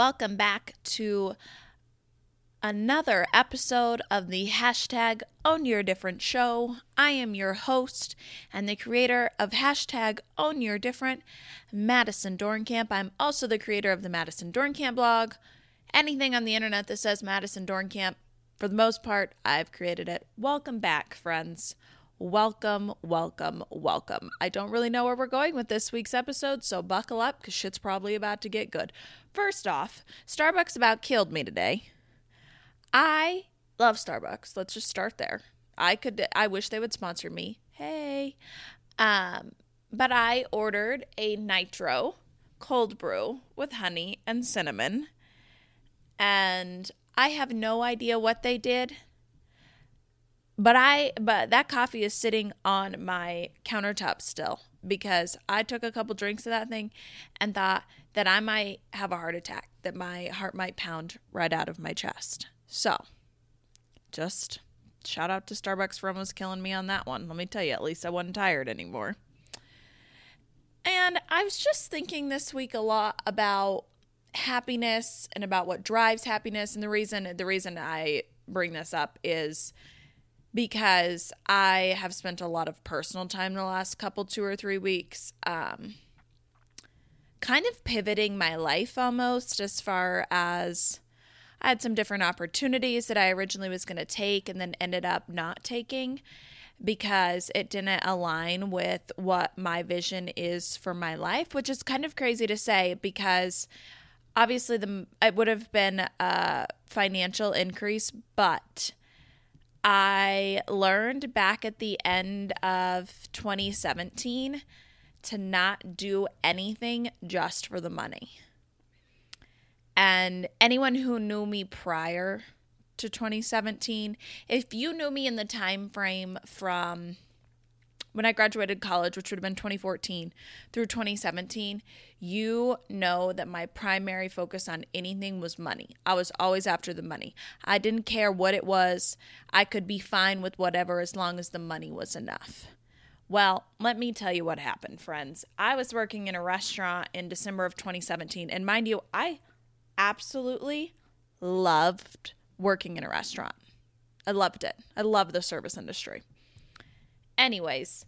welcome back to another episode of the hashtag Own Your Different show. I am your host and the creator of hashtag Own Your Different, Madison Dornkamp. I'm also the creator of the Madison Dornkamp blog. Anything on the internet that says Madison Dornkamp, for the most part, I've created it. Welcome back, friends. Welcome, welcome, welcome. I don't really know where we're going with this week's episode, so buckle up because shit's probably about to get good. First off, Starbucks about killed me today. I love Starbucks. Let's just start there. I could I wish they would sponsor me. Hey. Um, but I ordered a nitro cold brew with honey and cinnamon. And I have no idea what they did but I but that coffee is sitting on my countertop still because I took a couple drinks of that thing and thought that I might have a heart attack, that my heart might pound right out of my chest. So, just shout out to Starbucks for almost killing me on that one. Let me tell you, at least I wasn't tired anymore. And I was just thinking this week a lot about happiness and about what drives happiness and the reason the reason I bring this up is because I have spent a lot of personal time the last couple two or three weeks um, kind of pivoting my life almost as far as I had some different opportunities that I originally was going to take and then ended up not taking because it didn't align with what my vision is for my life, which is kind of crazy to say because obviously the it would have been a financial increase, but I learned back at the end of 2017 to not do anything just for the money. And anyone who knew me prior to 2017, if you knew me in the time frame from when I graduated college, which would have been 2014 through 2017, you know that my primary focus on anything was money. I was always after the money. I didn't care what it was, I could be fine with whatever as long as the money was enough. Well, let me tell you what happened, friends. I was working in a restaurant in December of 2017, and mind you, I absolutely loved working in a restaurant. I loved it. I love the service industry. Anyways,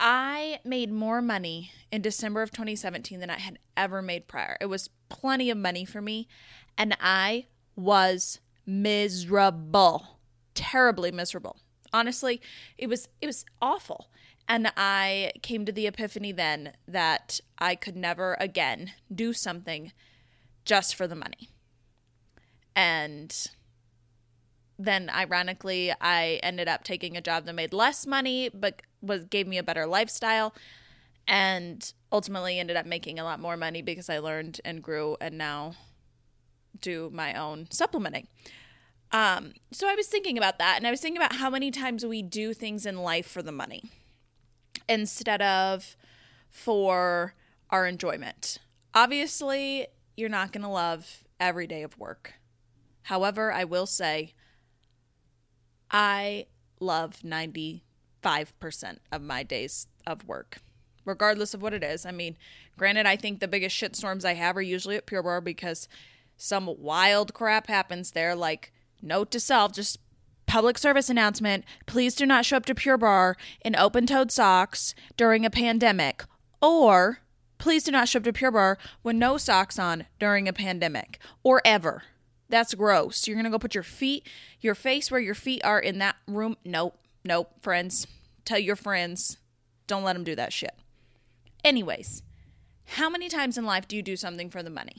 I made more money in December of 2017 than I had ever made prior. It was plenty of money for me, and I was miserable, terribly miserable. Honestly, it was it was awful. And I came to the epiphany then that I could never again do something just for the money. And then ironically I ended up taking a job that made less money but was gave me a better lifestyle and ultimately ended up making a lot more money because I learned and grew and now do my own supplementing. Um, so I was thinking about that and I was thinking about how many times we do things in life for the money instead of for our enjoyment. Obviously, you're not going to love every day of work. However, I will say I love 95% of my days of work, regardless of what it is. I mean, granted, I think the biggest shitstorms I have are usually at Pure Barre because some wild crap happens there. Like, note to self, just public service announcement please do not show up to Pure Barre in open toed socks during a pandemic, or please do not show up to Pure Barre with no socks on during a pandemic, or ever. That's gross. You're going to go put your feet, your face where your feet are in that room. Nope. Nope, friends. Tell your friends. Don't let them do that shit. Anyways, how many times in life do you do something for the money?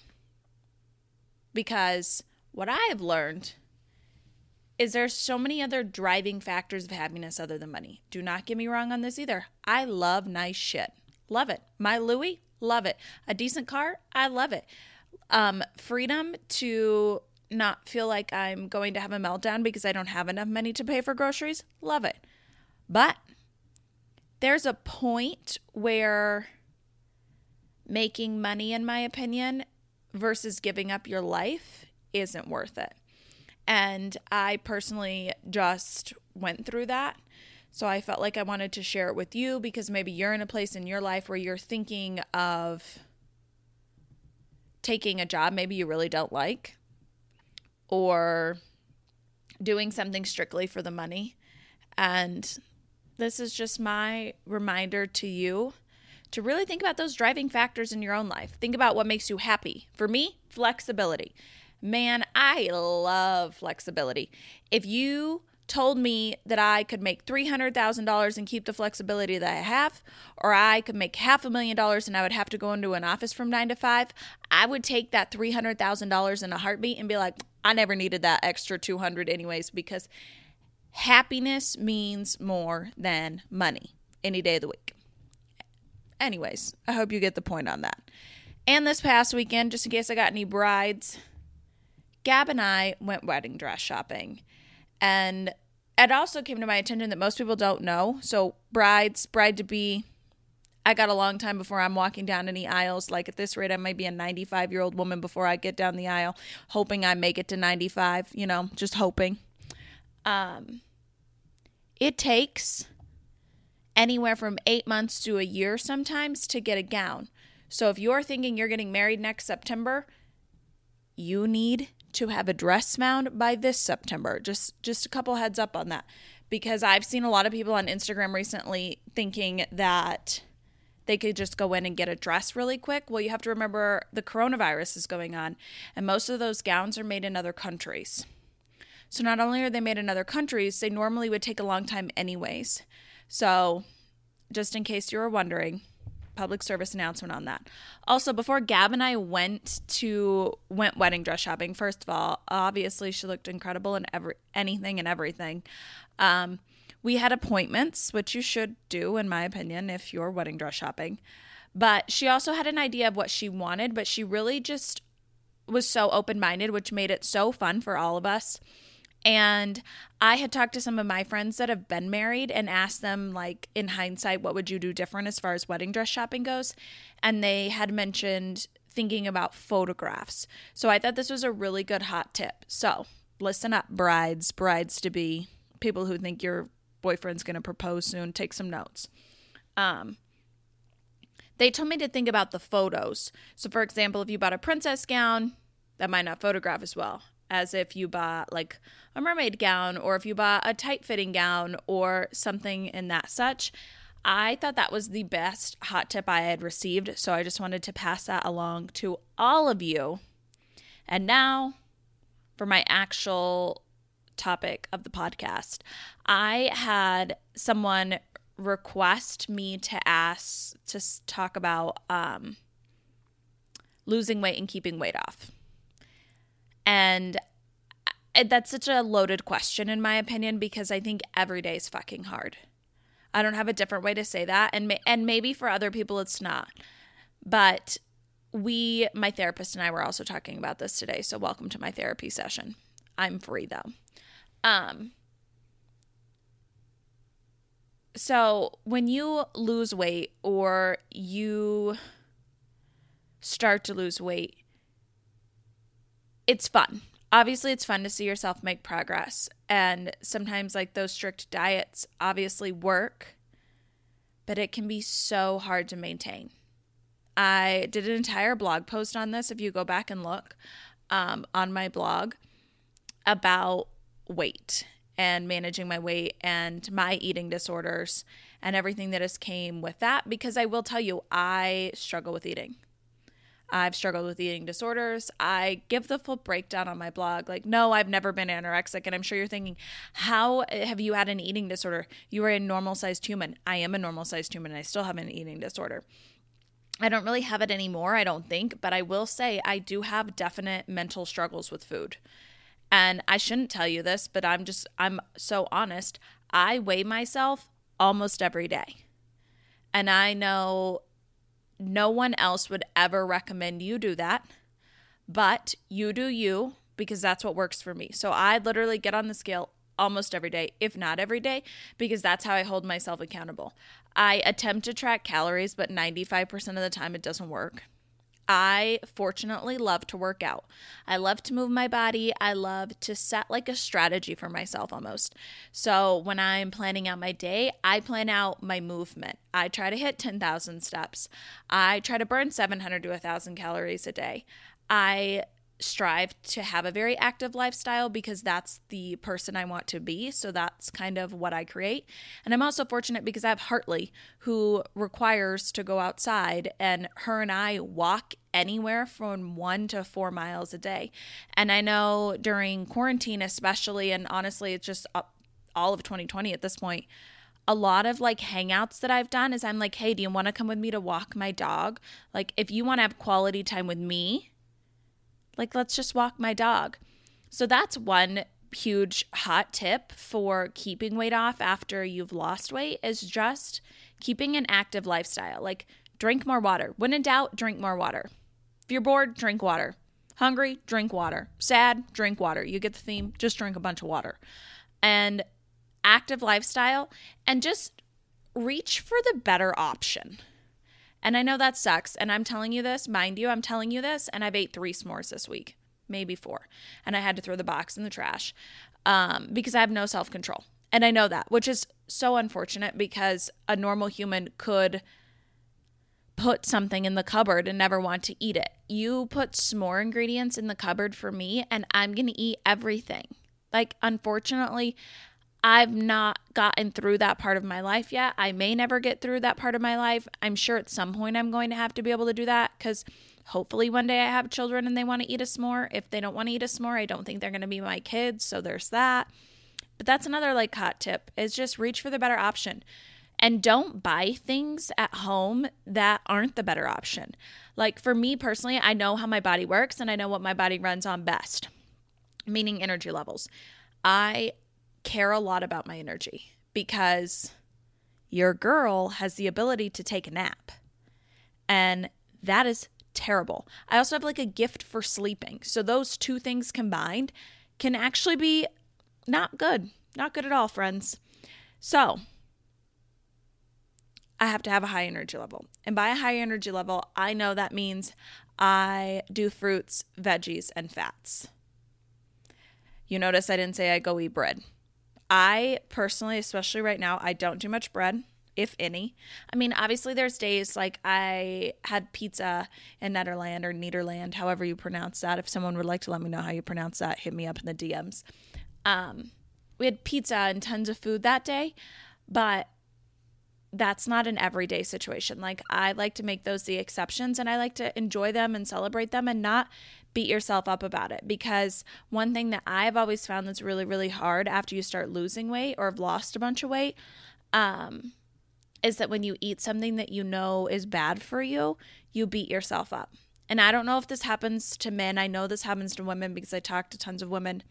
Because what I have learned is there's so many other driving factors of happiness other than money. Do not get me wrong on this either. I love nice shit. Love it. My Louis, love it. A decent car, I love it. Um, freedom to not feel like I'm going to have a meltdown because I don't have enough money to pay for groceries, love it. But there's a point where making money, in my opinion, versus giving up your life isn't worth it. And I personally just went through that. So I felt like I wanted to share it with you because maybe you're in a place in your life where you're thinking of taking a job maybe you really don't like or doing something strictly for the money. And this is just my reminder to you to really think about those driving factors in your own life. Think about what makes you happy. For me, flexibility. Man, I love flexibility. If you told me that I could make $300,000 and keep the flexibility that I have, or I could make half a million dollars and I would have to go into an office from nine to five, I would take that $300,000 in a heartbeat and be like, I never needed that extra 200 anyways, because happiness means more than money any day of the week. Anyways, I hope you get the point on that. And this past weekend, just in case I got any brides, Gab and I went wedding dress shopping. And it also came to my attention that most people don't know. So, brides, bride to be, I got a long time before I'm walking down any aisles. Like at this rate, I might be a 95 year old woman before I get down the aisle, hoping I make it to 95, you know, just hoping. Um, it takes anywhere from eight months to a year sometimes to get a gown. So if you're thinking you're getting married next September, you need to have a dress found by this September. Just just a couple heads up on that because I've seen a lot of people on Instagram recently thinking that they could just go in and get a dress really quick. Well, you have to remember the coronavirus is going on and most of those gowns are made in other countries. So not only are they made in other countries, they normally would take a long time anyways. So, just in case you were wondering, public service announcement on that. Also, before Gab and I went to went wedding dress shopping, first of all, obviously she looked incredible in every anything and everything. Um, we had appointments, which you should do, in my opinion, if you're wedding dress shopping. But she also had an idea of what she wanted, but she really just was so open minded, which made it so fun for all of us. And I had talked to some of my friends that have been married and asked them, like, in hindsight, what would you do different as far as wedding dress shopping goes? And they had mentioned thinking about photographs. So I thought this was a really good hot tip. So listen up, brides, brides to be, people who think your boyfriend's going to propose soon, take some notes. Um, they told me to think about the photos. So, for example, if you bought a princess gown, that might not photograph as well as if you bought like a mermaid gown or if you bought a tight fitting gown or something in that such. I thought that was the best hot tip I had received. So I just wanted to pass that along to all of you. And now for my actual topic of the podcast. I had someone request me to ask to talk about um, losing weight and keeping weight off. And that's such a loaded question, in my opinion, because I think every day is fucking hard. I don't have a different way to say that. And, may- and maybe for other people it's not. But we, my therapist and I were also talking about this today. So welcome to my therapy session. I'm free though. Um, so when you lose weight or you start to lose weight, it's fun. Obviously, it's fun to see yourself make progress. And sometimes, like those strict diets obviously work, but it can be so hard to maintain. I did an entire blog post on this if you go back and look um, on my blog about weight and managing my weight and my eating disorders and everything that has came with that because I will tell you I struggle with eating. I've struggled with eating disorders. I give the full breakdown on my blog. Like, no, I've never been anorexic. And I'm sure you're thinking, how have you had an eating disorder? You are a normal sized human. I am a normal sized human. And I still have an eating disorder. I don't really have it anymore, I don't think, but I will say I do have definite mental struggles with food. And I shouldn't tell you this, but I'm just, I'm so honest. I weigh myself almost every day. And I know no one else would ever recommend you do that, but you do you because that's what works for me. So I literally get on the scale almost every day, if not every day, because that's how I hold myself accountable. I attempt to track calories, but 95% of the time it doesn't work. I fortunately love to work out. I love to move my body. I love to set like a strategy for myself almost. So when I'm planning out my day, I plan out my movement. I try to hit 10,000 steps. I try to burn 700 to 1,000 calories a day. I strive to have a very active lifestyle because that's the person I want to be. So that's kind of what I create. And I'm also fortunate because I have Hartley who requires to go outside and her and I walk anywhere from 1 to 4 miles a day. And I know during quarantine especially and honestly it's just all of 2020 at this point a lot of like hangouts that I've done is I'm like, hey, do you want to come with me to walk my dog? Like, if you want to have quality time with me, like, let's just walk my dog. So that's one huge hot tip for keeping weight off after you've lost weight is just keeping an active lifestyle. Like, drink more water. When in doubt, drink more water. If you're bored, drink water. Hungry, drink water. Sad, drink water. You get the theme, just drink a bunch of water. And active lifestyle and just reach for the better option. And I know that sucks. And I'm telling you this, mind you, I'm telling you this, and I've ate three s'mores this week, maybe four. And I had to throw the box in the trash um, because I have no self control. And I know that, which is so unfortunate because a normal human could put something in the cupboard and never want to eat it. You put s'more ingredients in the cupboard for me, and I'm going to eat everything. Like, unfortunately, I've not gotten through that part of my life yet. I may never get through that part of my life. I'm sure at some point I'm going to have to be able to do that because hopefully one day I have children and they want to eat a s'more. If they don't want to eat a s'more, I don't think they're going to be my kids. So there's that. But that's another like hot tip is just reach for the better option. And don't buy things at home that aren't the better option. Like for me personally, I know how my body works and I know what my body runs on best, meaning energy levels. I care a lot about my energy because your girl has the ability to take a nap. And that is terrible. I also have like a gift for sleeping. So those two things combined can actually be not good. Not good at all, friends. So, I have to have a high energy level. And by a high energy level, I know that means I do fruits, veggies, and fats. You notice I didn't say I go eat bread. I personally, especially right now, I don't do much bread, if any. I mean, obviously, there's days like I had pizza in Netherland or Nederland, however you pronounce that. If someone would like to let me know how you pronounce that, hit me up in the DMs. Um, we had pizza and tons of food that day, but that's not an everyday situation. Like, I like to make those the exceptions and I like to enjoy them and celebrate them and not beat yourself up about it because one thing that I've always found that's really, really hard after you start losing weight or have lost a bunch of weight um, is that when you eat something that you know is bad for you, you beat yourself up. And I don't know if this happens to men. I know this happens to women because I talk to tons of women.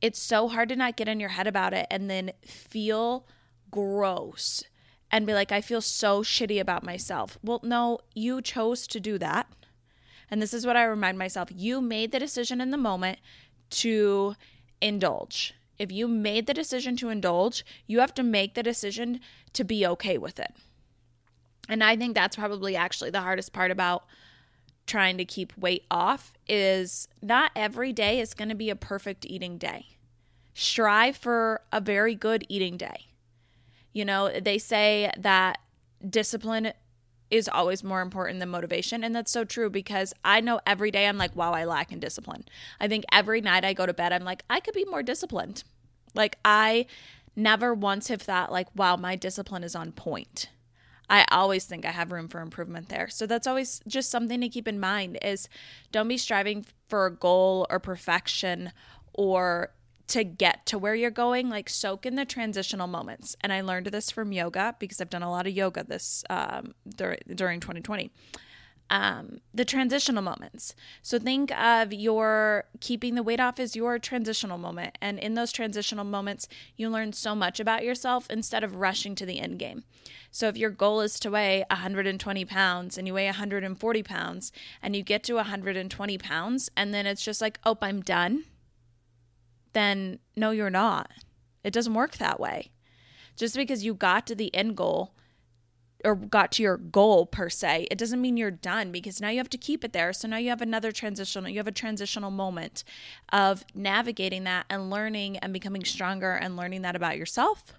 It's so hard to not get in your head about it and then feel gross and be like, I feel so shitty about myself. Well, no, you chose to do that. And this is what I remind myself you made the decision in the moment to indulge. If you made the decision to indulge, you have to make the decision to be okay with it. And I think that's probably actually the hardest part about trying to keep weight off is not every day is going to be a perfect eating day. Strive for a very good eating day. You know, they say that discipline is always more important than motivation. And that's so true because I know every day I'm like, wow, I lack in discipline. I think every night I go to bed, I'm like, I could be more disciplined. Like, I never once have thought, like, wow, my discipline is on point. I always think I have room for improvement there. So that's always just something to keep in mind is don't be striving for a goal or perfection or to get to where you're going, like soak in the transitional moments. And I learned this from yoga because I've done a lot of yoga this um, dur- during 2020. Um, the transitional moments. So think of your keeping the weight off as your transitional moment. And in those transitional moments, you learn so much about yourself instead of rushing to the end game. So if your goal is to weigh 120 pounds and you weigh 140 pounds and you get to 120 pounds and then it's just like, oh, I'm done then no, you're not. It doesn't work that way. Just because you got to the end goal or got to your goal per se, it doesn't mean you're done because now you have to keep it there. So now you have another transitional, you have a transitional moment of navigating that and learning and becoming stronger and learning that about yourself.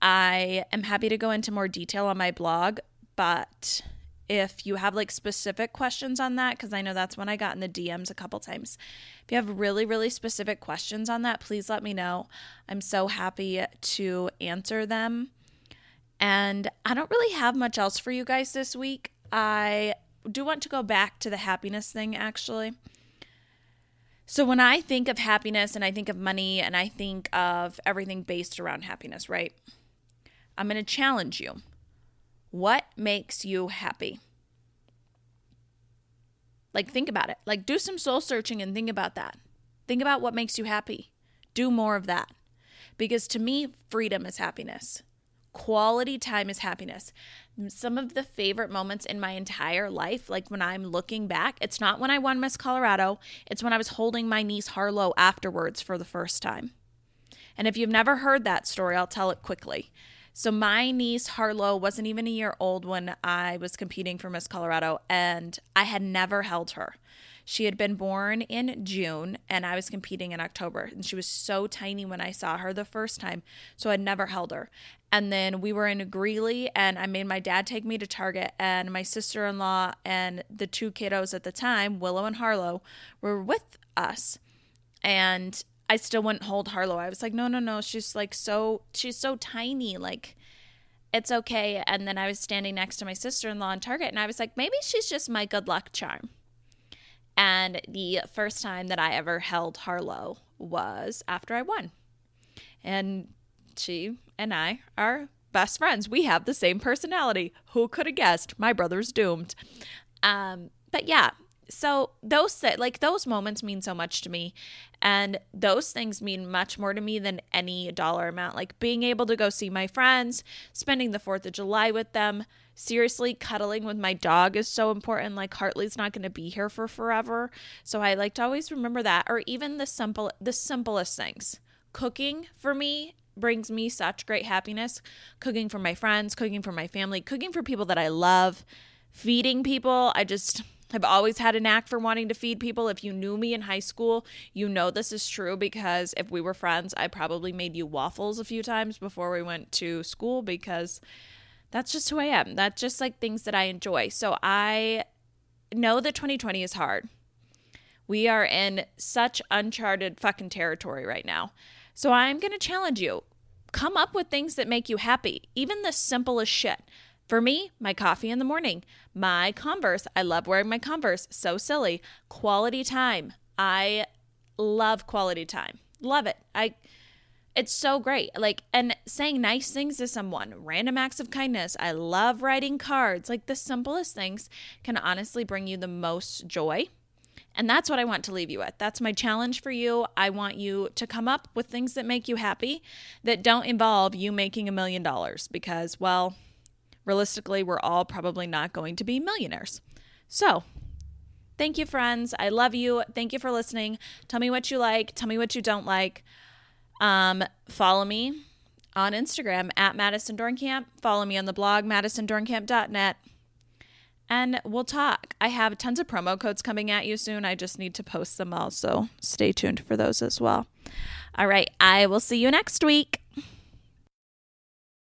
I am happy to go into more detail on my blog, but if you have like specific questions on that, because I know that's when I got in the DMs a couple times. If you have really, really specific questions on that, please let me know. I'm so happy to answer them. And I don't really have much else for you guys this week. I do want to go back to the happiness thing actually. So when I think of happiness and I think of money and I think of everything based around happiness, right? I'm going to challenge you. What makes you happy? Like, think about it. Like, do some soul searching and think about that. Think about what makes you happy. Do more of that. Because to me, freedom is happiness. Quality time is happiness. Some of the favorite moments in my entire life, like when I'm looking back, it's not when I won Miss Colorado, it's when I was holding my niece Harlow afterwards for the first time. And if you've never heard that story, I'll tell it quickly. So my niece Harlow wasn't even a year old when I was competing for Miss Colorado, and I had never held her. She had been born in June and I was competing in October. And she was so tiny when I saw her the first time. So I'd never held her. And then we were in Greeley and I made my dad take me to Target. And my sister in law and the two kiddos at the time, Willow and Harlow, were with us. And I still wouldn't hold Harlow. I was like, no, no, no. She's like so, she's so tiny. Like, it's okay. And then I was standing next to my sister in law in Target and I was like, maybe she's just my good luck charm. And the first time that I ever held Harlow was after I won. And she and I are best friends. We have the same personality. Who could have guessed? My brother's doomed. Um, but yeah, so those like those moments mean so much to me. And those things mean much more to me than any dollar amount. Like being able to go see my friends spending the 4th of July with them seriously cuddling with my dog is so important. Like Hartley's not going to be here for forever. So I like to always remember that. Or even the simple the simplest things. Cooking for me brings me such great happiness. Cooking for my friends cooking for my family cooking for people that I love feeding people. I just I've always had a knack for wanting to feed people. If you knew me in high school, you know this is true because if we were friends, I probably made you waffles a few times before we went to school because that's just who I am. That's just like things that I enjoy. So I know that 2020 is hard. We are in such uncharted fucking territory right now. So I'm going to challenge you. Come up with things that make you happy, even the simplest shit. For me, my coffee in the morning, my Converse. I love wearing my Converse. So silly. Quality time. I love quality time. Love it. I it's so great. Like and saying nice things to someone, random acts of kindness. I love writing cards. Like the simplest things can honestly bring you the most joy. And that's what I want to leave you with. That's my challenge for you. I want you to come up with things that make you happy that don't involve you making a million dollars because well, realistically, we're all probably not going to be millionaires. So, thank you, friends. I love you. Thank you for listening. Tell me what you like. Tell me what you don't like. Um, follow me on Instagram at Madison Dornkamp. Follow me on the blog, madisondornkamp.net. And we'll talk. I have tons of promo codes coming at you soon. I just need to post them all. So stay tuned for those as well. All right. I will see you next week.